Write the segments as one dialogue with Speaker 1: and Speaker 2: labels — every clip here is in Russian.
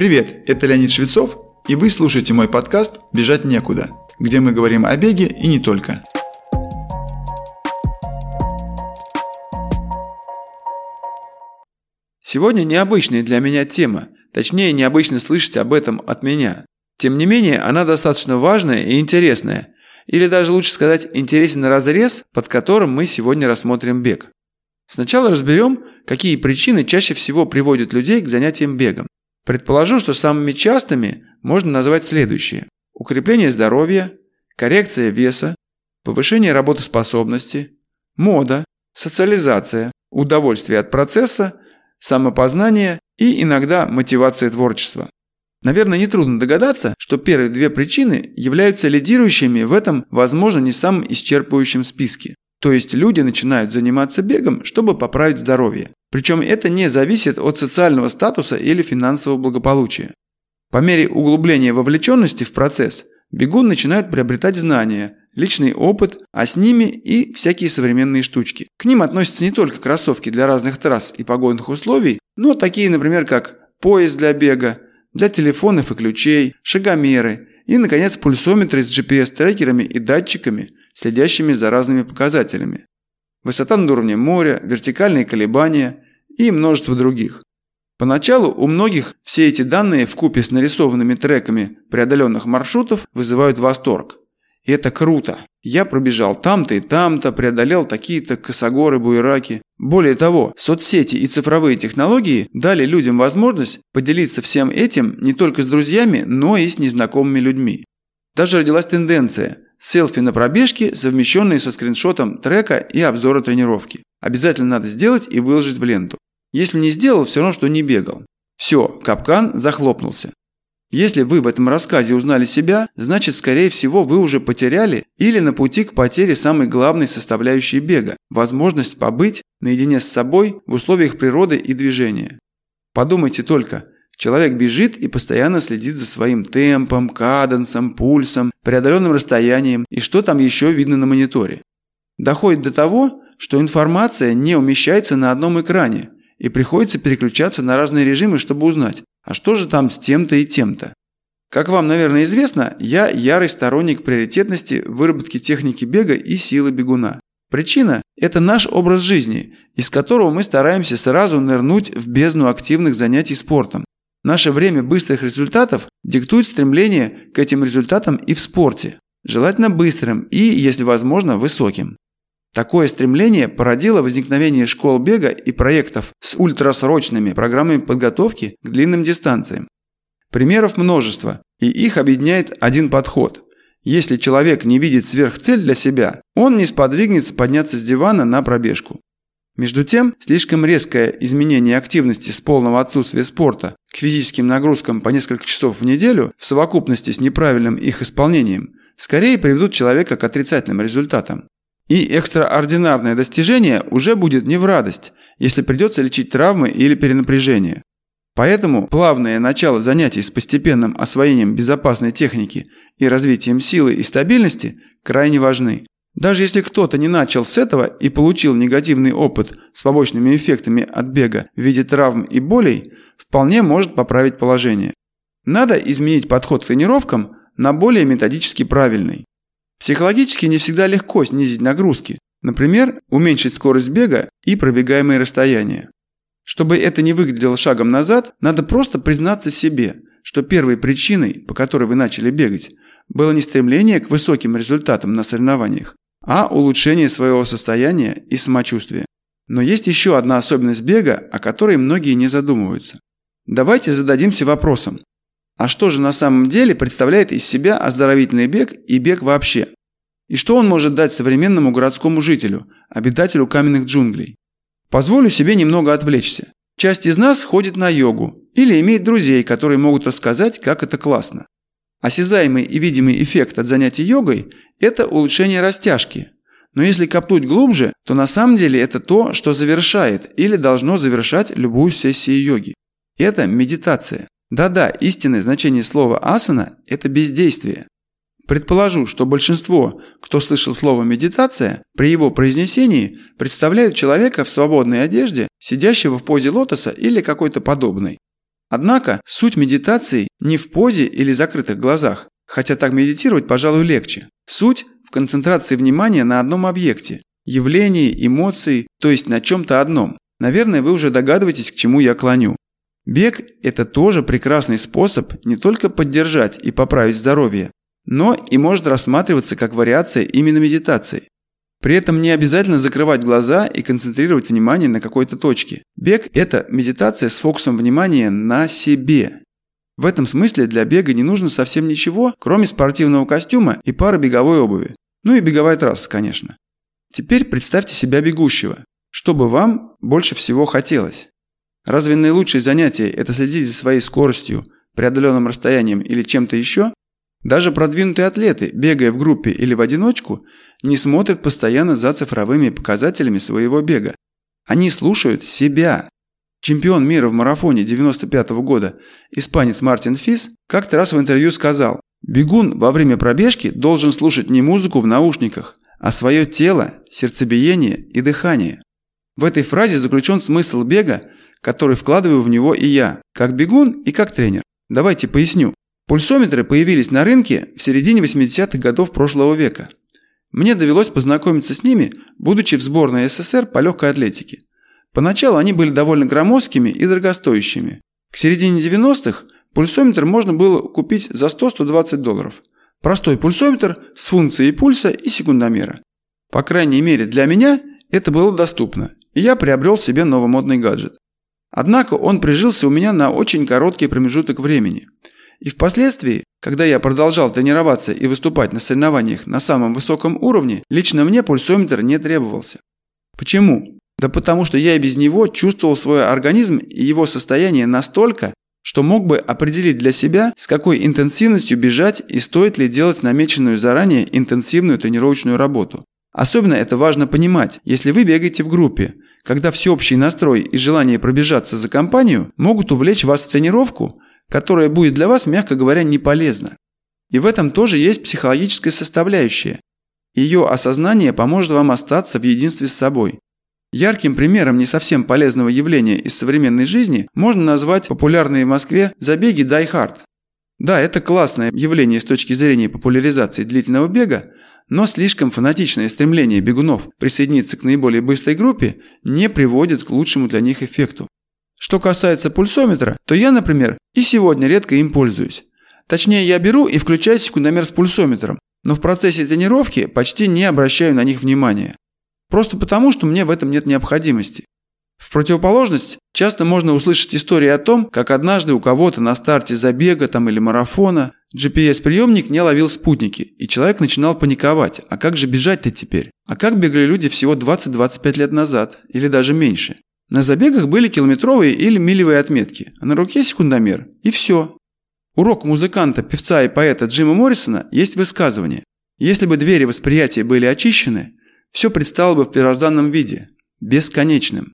Speaker 1: Привет, это Леонид Швецов, и вы слушаете мой подкаст «Бежать некуда», где мы говорим о беге и не только. Сегодня необычная для меня тема, точнее необычно слышать об этом от меня. Тем не менее, она достаточно важная и интересная, или даже лучше сказать, интересен разрез, под которым мы сегодня рассмотрим бег. Сначала разберем, какие причины чаще всего приводят людей к занятиям бегом. Предположу, что самыми частыми можно назвать следующие. Укрепление здоровья, коррекция веса, повышение работоспособности, мода, социализация, удовольствие от процесса, самопознание и иногда мотивация творчества. Наверное, нетрудно догадаться, что первые две причины являются лидирующими в этом, возможно, не самом исчерпывающем списке. То есть люди начинают заниматься бегом, чтобы поправить здоровье. Причем это не зависит от социального статуса или финансового благополучия. По мере углубления вовлеченности в процесс, бегун начинает приобретать знания, личный опыт, а с ними и всякие современные штучки. К ним относятся не только кроссовки для разных трасс и погодных условий, но такие, например, как пояс для бега, для телефонов и ключей, шагомеры и, наконец, пульсометры с GPS-трекерами и датчиками, следящими за разными показателями высота над уровнем моря, вертикальные колебания и множество других. Поначалу у многих все эти данные в купе с нарисованными треками преодоленных маршрутов вызывают восторг. И это круто. Я пробежал там-то и там-то, преодолел такие-то косогоры, буераки. Более того, соцсети и цифровые технологии дали людям возможность поделиться всем этим не только с друзьями, но и с незнакомыми людьми. Даже родилась тенденция – Селфи на пробежке, совмещенные со скриншотом трека и обзора тренировки. Обязательно надо сделать и выложить в ленту. Если не сделал, все равно, что не бегал. Все, капкан захлопнулся. Если вы в этом рассказе узнали себя, значит, скорее всего, вы уже потеряли или на пути к потере самой главной составляющей бега – возможность побыть наедине с собой в условиях природы и движения. Подумайте только – Человек бежит и постоянно следит за своим темпом, каденсом, пульсом, преодоленным расстоянием и что там еще видно на мониторе. Доходит до того, что информация не умещается на одном экране и приходится переключаться на разные режимы, чтобы узнать, а что же там с тем-то и тем-то. Как вам, наверное, известно, я ярый сторонник приоритетности выработки техники бега и силы бегуна. Причина – это наш образ жизни, из которого мы стараемся сразу нырнуть в бездну активных занятий спортом, Наше время быстрых результатов диктует стремление к этим результатам и в спорте, желательно быстрым и, если возможно, высоким. Такое стремление породило возникновение школ бега и проектов с ультрасрочными программами подготовки к длинным дистанциям. Примеров множество, и их объединяет один подход. Если человек не видит сверхцель для себя, он не сподвигнется подняться с дивана на пробежку. Между тем, слишком резкое изменение активности с полного отсутствия спорта к физическим нагрузкам по несколько часов в неделю в совокупности с неправильным их исполнением скорее приведут человека к отрицательным результатам. И экстраординарное достижение уже будет не в радость, если придется лечить травмы или перенапряжение. Поэтому плавное начало занятий с постепенным освоением безопасной техники и развитием силы и стабильности крайне важны. Даже если кто-то не начал с этого и получил негативный опыт с побочными эффектами от бега в виде травм и болей, вполне может поправить положение. Надо изменить подход к тренировкам на более методически правильный. Психологически не всегда легко снизить нагрузки, например, уменьшить скорость бега и пробегаемые расстояния. Чтобы это не выглядело шагом назад, надо просто признаться себе, что первой причиной, по которой вы начали бегать, было не стремление к высоким результатам на соревнованиях, а улучшение своего состояния и самочувствия. Но есть еще одна особенность бега, о которой многие не задумываются. Давайте зададимся вопросом. А что же на самом деле представляет из себя оздоровительный бег и бег вообще? И что он может дать современному городскому жителю, обитателю каменных джунглей? Позволю себе немного отвлечься. Часть из нас ходит на йогу или имеет друзей, которые могут рассказать, как это классно. Осязаемый и видимый эффект от занятий йогой – это улучшение растяжки. Но если копнуть глубже, то на самом деле это то, что завершает или должно завершать любую сессию йоги. Это медитация. Да-да, истинное значение слова асана – это бездействие. Предположу, что большинство, кто слышал слово «медитация», при его произнесении представляют человека в свободной одежде, сидящего в позе лотоса или какой-то подобной. Однако суть медитации не в позе или закрытых глазах, хотя так медитировать, пожалуй, легче. Суть в концентрации внимания на одном объекте, явлении, эмоции, то есть на чем-то одном. Наверное, вы уже догадываетесь, к чему я клоню. Бег – это тоже прекрасный способ не только поддержать и поправить здоровье, но и может рассматриваться как вариация именно медитации. При этом не обязательно закрывать глаза и концентрировать внимание на какой-то точке. Бег – это медитация с фокусом внимания на себе. В этом смысле для бега не нужно совсем ничего, кроме спортивного костюма и пары беговой обуви. Ну и беговая трасса, конечно. Теперь представьте себя бегущего. Что бы вам больше всего хотелось? Разве наилучшее занятие – это следить за своей скоростью, преодоленным расстоянием или чем-то еще? Даже продвинутые атлеты, бегая в группе или в одиночку, не смотрят постоянно за цифровыми показателями своего бега. Они слушают себя. Чемпион мира в марафоне 95 -го года, испанец Мартин Фис, как-то раз в интервью сказал, «Бегун во время пробежки должен слушать не музыку в наушниках, а свое тело, сердцебиение и дыхание». В этой фразе заключен смысл бега, который вкладываю в него и я, как бегун и как тренер. Давайте поясню. Пульсометры появились на рынке в середине 80-х годов прошлого века. Мне довелось познакомиться с ними, будучи в сборной СССР по легкой атлетике. Поначалу они были довольно громоздкими и дорогостоящими. К середине 90-х пульсометр можно было купить за 100-120 долларов. Простой пульсометр с функцией пульса и секундомера. По крайней мере для меня это было доступно, и я приобрел себе новомодный гаджет. Однако он прижился у меня на очень короткий промежуток времени – и впоследствии, когда я продолжал тренироваться и выступать на соревнованиях на самом высоком уровне, лично мне пульсометр не требовался. Почему? Да потому что я и без него чувствовал свой организм и его состояние настолько, что мог бы определить для себя, с какой интенсивностью бежать и стоит ли делать намеченную заранее интенсивную тренировочную работу. Особенно это важно понимать, если вы бегаете в группе, когда всеобщий настрой и желание пробежаться за компанию могут увлечь вас в тренировку, которая будет для вас, мягко говоря, не полезна. И в этом тоже есть психологическая составляющая. Ее осознание поможет вам остаться в единстве с собой. Ярким примером не совсем полезного явления из современной жизни можно назвать популярные в Москве забеги Die Hard. Да, это классное явление с точки зрения популяризации длительного бега, но слишком фанатичное стремление бегунов присоединиться к наиболее быстрой группе не приводит к лучшему для них эффекту. Что касается пульсометра, то я, например, и сегодня редко им пользуюсь. Точнее, я беру и включаю секундомер с пульсометром, но в процессе тренировки почти не обращаю на них внимания. Просто потому, что мне в этом нет необходимости. В противоположность, часто можно услышать истории о том, как однажды у кого-то на старте забега там или марафона GPS-приемник не ловил спутники, и человек начинал паниковать. А как же бежать-то теперь? А как бегали люди всего 20-25 лет назад? Или даже меньше? На забегах были километровые или милевые отметки, а на руке секундомер. И все. Урок музыканта, певца и поэта Джима Моррисона есть высказывание. Если бы двери восприятия были очищены, все предстало бы в первозданном виде, бесконечным.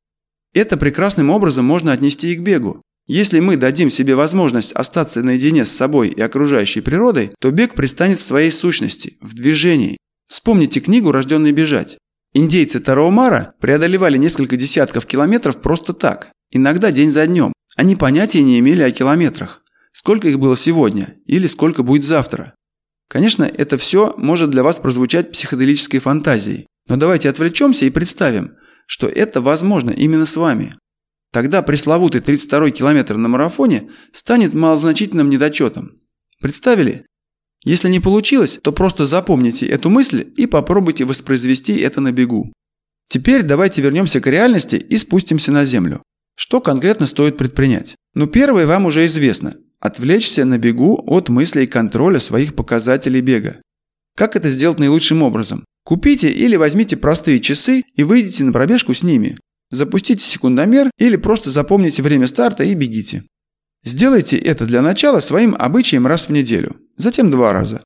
Speaker 1: Это прекрасным образом можно отнести и к бегу. Если мы дадим себе возможность остаться наедине с собой и окружающей природой, то бег пристанет в своей сущности, в движении. Вспомните книгу «Рожденный бежать». Индейцы Тараумара преодолевали несколько десятков километров просто так, иногда день за днем. Они понятия не имели о километрах. Сколько их было сегодня или сколько будет завтра. Конечно, это все может для вас прозвучать психоделической фантазией. Но давайте отвлечемся и представим, что это возможно именно с вами. Тогда пресловутый 32-й километр на марафоне станет малозначительным недочетом. Представили? Если не получилось, то просто запомните эту мысль и попробуйте воспроизвести это на бегу. Теперь давайте вернемся к реальности и спустимся на землю. Что конкретно стоит предпринять? Ну первое вам уже известно. Отвлечься на бегу от мыслей контроля своих показателей бега. Как это сделать наилучшим образом? Купите или возьмите простые часы и выйдите на пробежку с ними. Запустите секундомер или просто запомните время старта и бегите. Сделайте это для начала своим обычаем раз в неделю, затем два раза.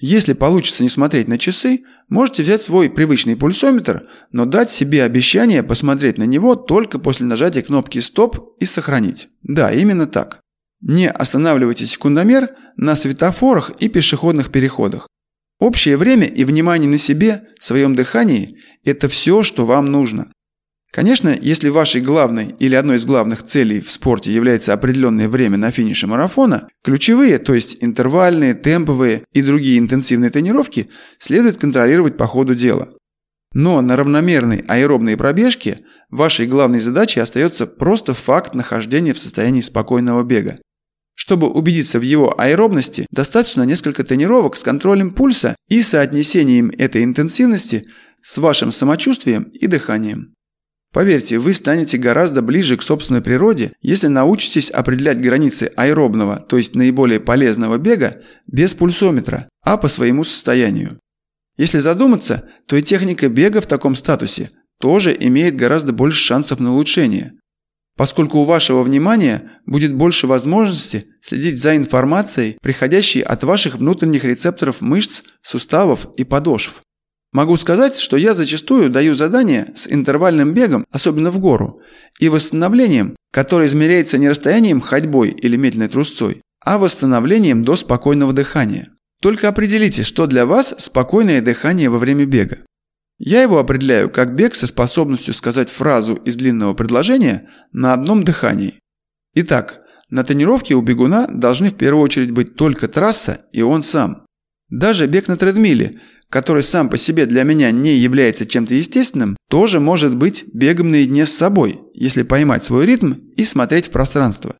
Speaker 1: Если получится не смотреть на часы, можете взять свой привычный пульсометр, но дать себе обещание посмотреть на него только после нажатия кнопки «Стоп» и «Сохранить». Да, именно так. Не останавливайте секундомер на светофорах и пешеходных переходах. Общее время и внимание на себе, своем дыхании – это все, что вам нужно. Конечно, если вашей главной или одной из главных целей в спорте является определенное время на финише марафона, ключевые, то есть интервальные, темповые и другие интенсивные тренировки следует контролировать по ходу дела. Но на равномерной аэробной пробежке вашей главной задачей остается просто факт нахождения в состоянии спокойного бега. Чтобы убедиться в его аэробности, достаточно несколько тренировок с контролем пульса и соотнесением этой интенсивности с вашим самочувствием и дыханием. Поверьте, вы станете гораздо ближе к собственной природе, если научитесь определять границы аэробного, то есть наиболее полезного бега, без пульсометра, а по своему состоянию. Если задуматься, то и техника бега в таком статусе тоже имеет гораздо больше шансов на улучшение, поскольку у вашего внимания будет больше возможности следить за информацией, приходящей от ваших внутренних рецепторов мышц, суставов и подошв. Могу сказать, что я зачастую даю задания с интервальным бегом, особенно в гору, и восстановлением, которое измеряется не расстоянием ходьбой или медленной трусцой, а восстановлением до спокойного дыхания. Только определите, что для вас спокойное дыхание во время бега. Я его определяю как бег со способностью сказать фразу из длинного предложения на одном дыхании. Итак, на тренировке у бегуна должны в первую очередь быть только трасса и он сам. Даже бег на тредмиле – который сам по себе для меня не является чем-то естественным, тоже может быть бегом наедине с собой, если поймать свой ритм и смотреть в пространство.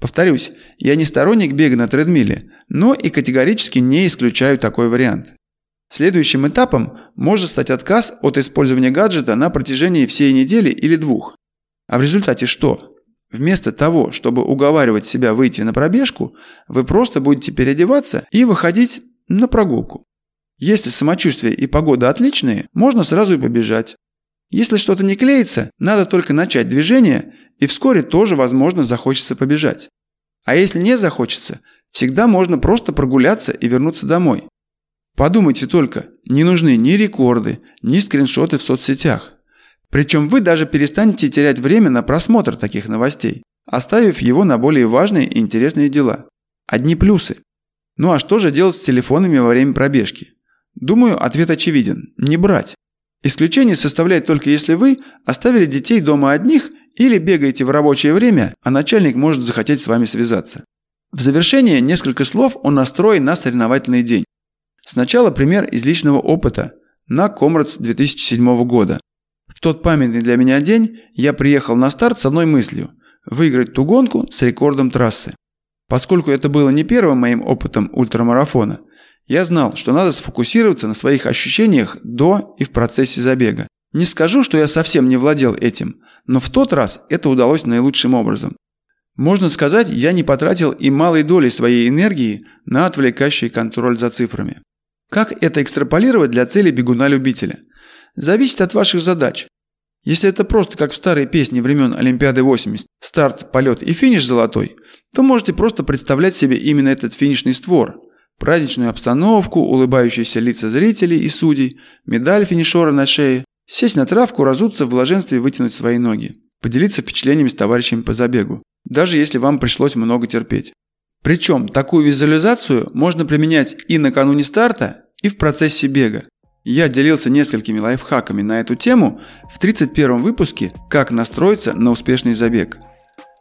Speaker 1: Повторюсь, я не сторонник бега на тредмиле, но и категорически не исключаю такой вариант. Следующим этапом может стать отказ от использования гаджета на протяжении всей недели или двух. А в результате что? Вместо того, чтобы уговаривать себя выйти на пробежку, вы просто будете переодеваться и выходить на прогулку. Если самочувствие и погода отличные, можно сразу и побежать. Если что-то не клеится, надо только начать движение, и вскоре тоже, возможно, захочется побежать. А если не захочется, всегда можно просто прогуляться и вернуться домой. Подумайте только, не нужны ни рекорды, ни скриншоты в соцсетях. Причем вы даже перестанете терять время на просмотр таких новостей, оставив его на более важные и интересные дела. Одни плюсы. Ну а что же делать с телефонами во время пробежки? Думаю, ответ очевиден – не брать. Исключение составляет только если вы оставили детей дома одних или бегаете в рабочее время, а начальник может захотеть с вами связаться. В завершение несколько слов о настрое на соревновательный день. Сначала пример из личного опыта на Комрадс 2007 года. В тот памятный для меня день я приехал на старт с одной мыслью – выиграть ту гонку с рекордом трассы. Поскольку это было не первым моим опытом ультрамарафона, я знал, что надо сфокусироваться на своих ощущениях до и в процессе забега. Не скажу, что я совсем не владел этим, но в тот раз это удалось наилучшим образом. Можно сказать, я не потратил и малой доли своей энергии на отвлекающий контроль за цифрами. Как это экстраполировать для цели бегуна-любителя? Зависит от ваших задач. Если это просто как в старой песне времен Олимпиады 80 «Старт, полет и финиш золотой», то можете просто представлять себе именно этот финишный створ – праздничную обстановку, улыбающиеся лица зрителей и судей, медаль финишера на шее, сесть на травку, разуться в блаженстве и вытянуть свои ноги, поделиться впечатлениями с товарищами по забегу, даже если вам пришлось много терпеть. Причем такую визуализацию можно применять и накануне старта, и в процессе бега. Я делился несколькими лайфхаками на эту тему в 31 выпуске «Как настроиться на успешный забег».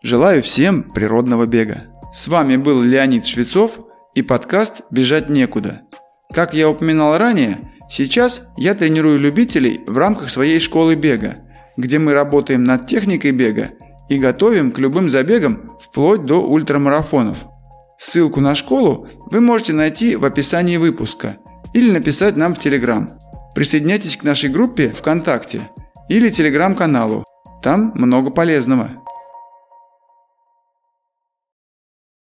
Speaker 1: Желаю всем природного бега. С вами был Леонид Швецов – и подкаст «Бежать некуда». Как я упоминал ранее, сейчас я тренирую любителей в рамках своей школы бега, где мы работаем над техникой бега и готовим к любым забегам вплоть до ультрамарафонов. Ссылку на школу вы можете найти в описании выпуска или написать нам в Телеграм. Присоединяйтесь к нашей группе ВКонтакте или Телеграм-каналу. Там много полезного.